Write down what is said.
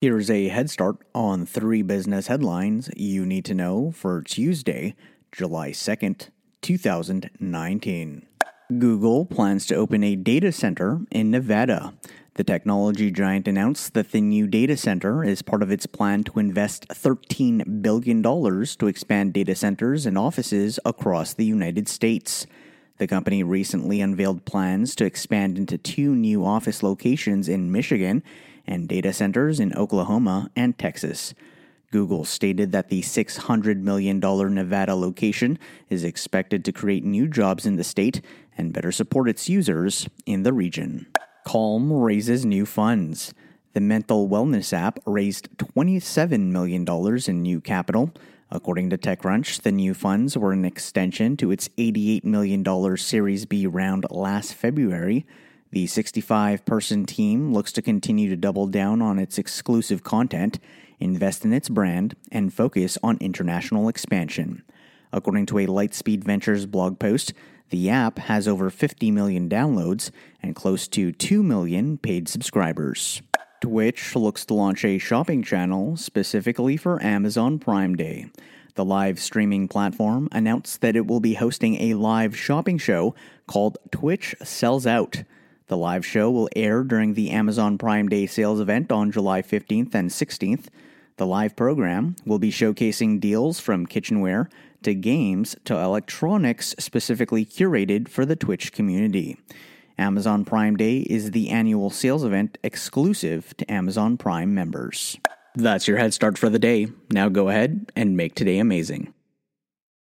Here's a head start on three business headlines you need to know for Tuesday, July 2nd, 2019. Google plans to open a data center in Nevada. The technology giant announced that the new data center is part of its plan to invest $13 billion to expand data centers and offices across the United States. The company recently unveiled plans to expand into two new office locations in Michigan and data centers in Oklahoma and Texas. Google stated that the $600 million Nevada location is expected to create new jobs in the state and better support its users in the region. Calm raises new funds. The mental wellness app raised $27 million in new capital. According to TechCrunch, the new funds were an extension to its $88 million Series B round last February. The 65 person team looks to continue to double down on its exclusive content, invest in its brand, and focus on international expansion. According to a Lightspeed Ventures blog post, the app has over 50 million downloads and close to 2 million paid subscribers. Twitch looks to launch a shopping channel specifically for Amazon Prime Day. The live streaming platform announced that it will be hosting a live shopping show called Twitch Sells Out. The live show will air during the Amazon Prime Day sales event on July 15th and 16th. The live program will be showcasing deals from kitchenware to games to electronics specifically curated for the Twitch community. Amazon Prime Day is the annual sales event exclusive to Amazon Prime members. That's your head start for the day. Now go ahead and make today amazing.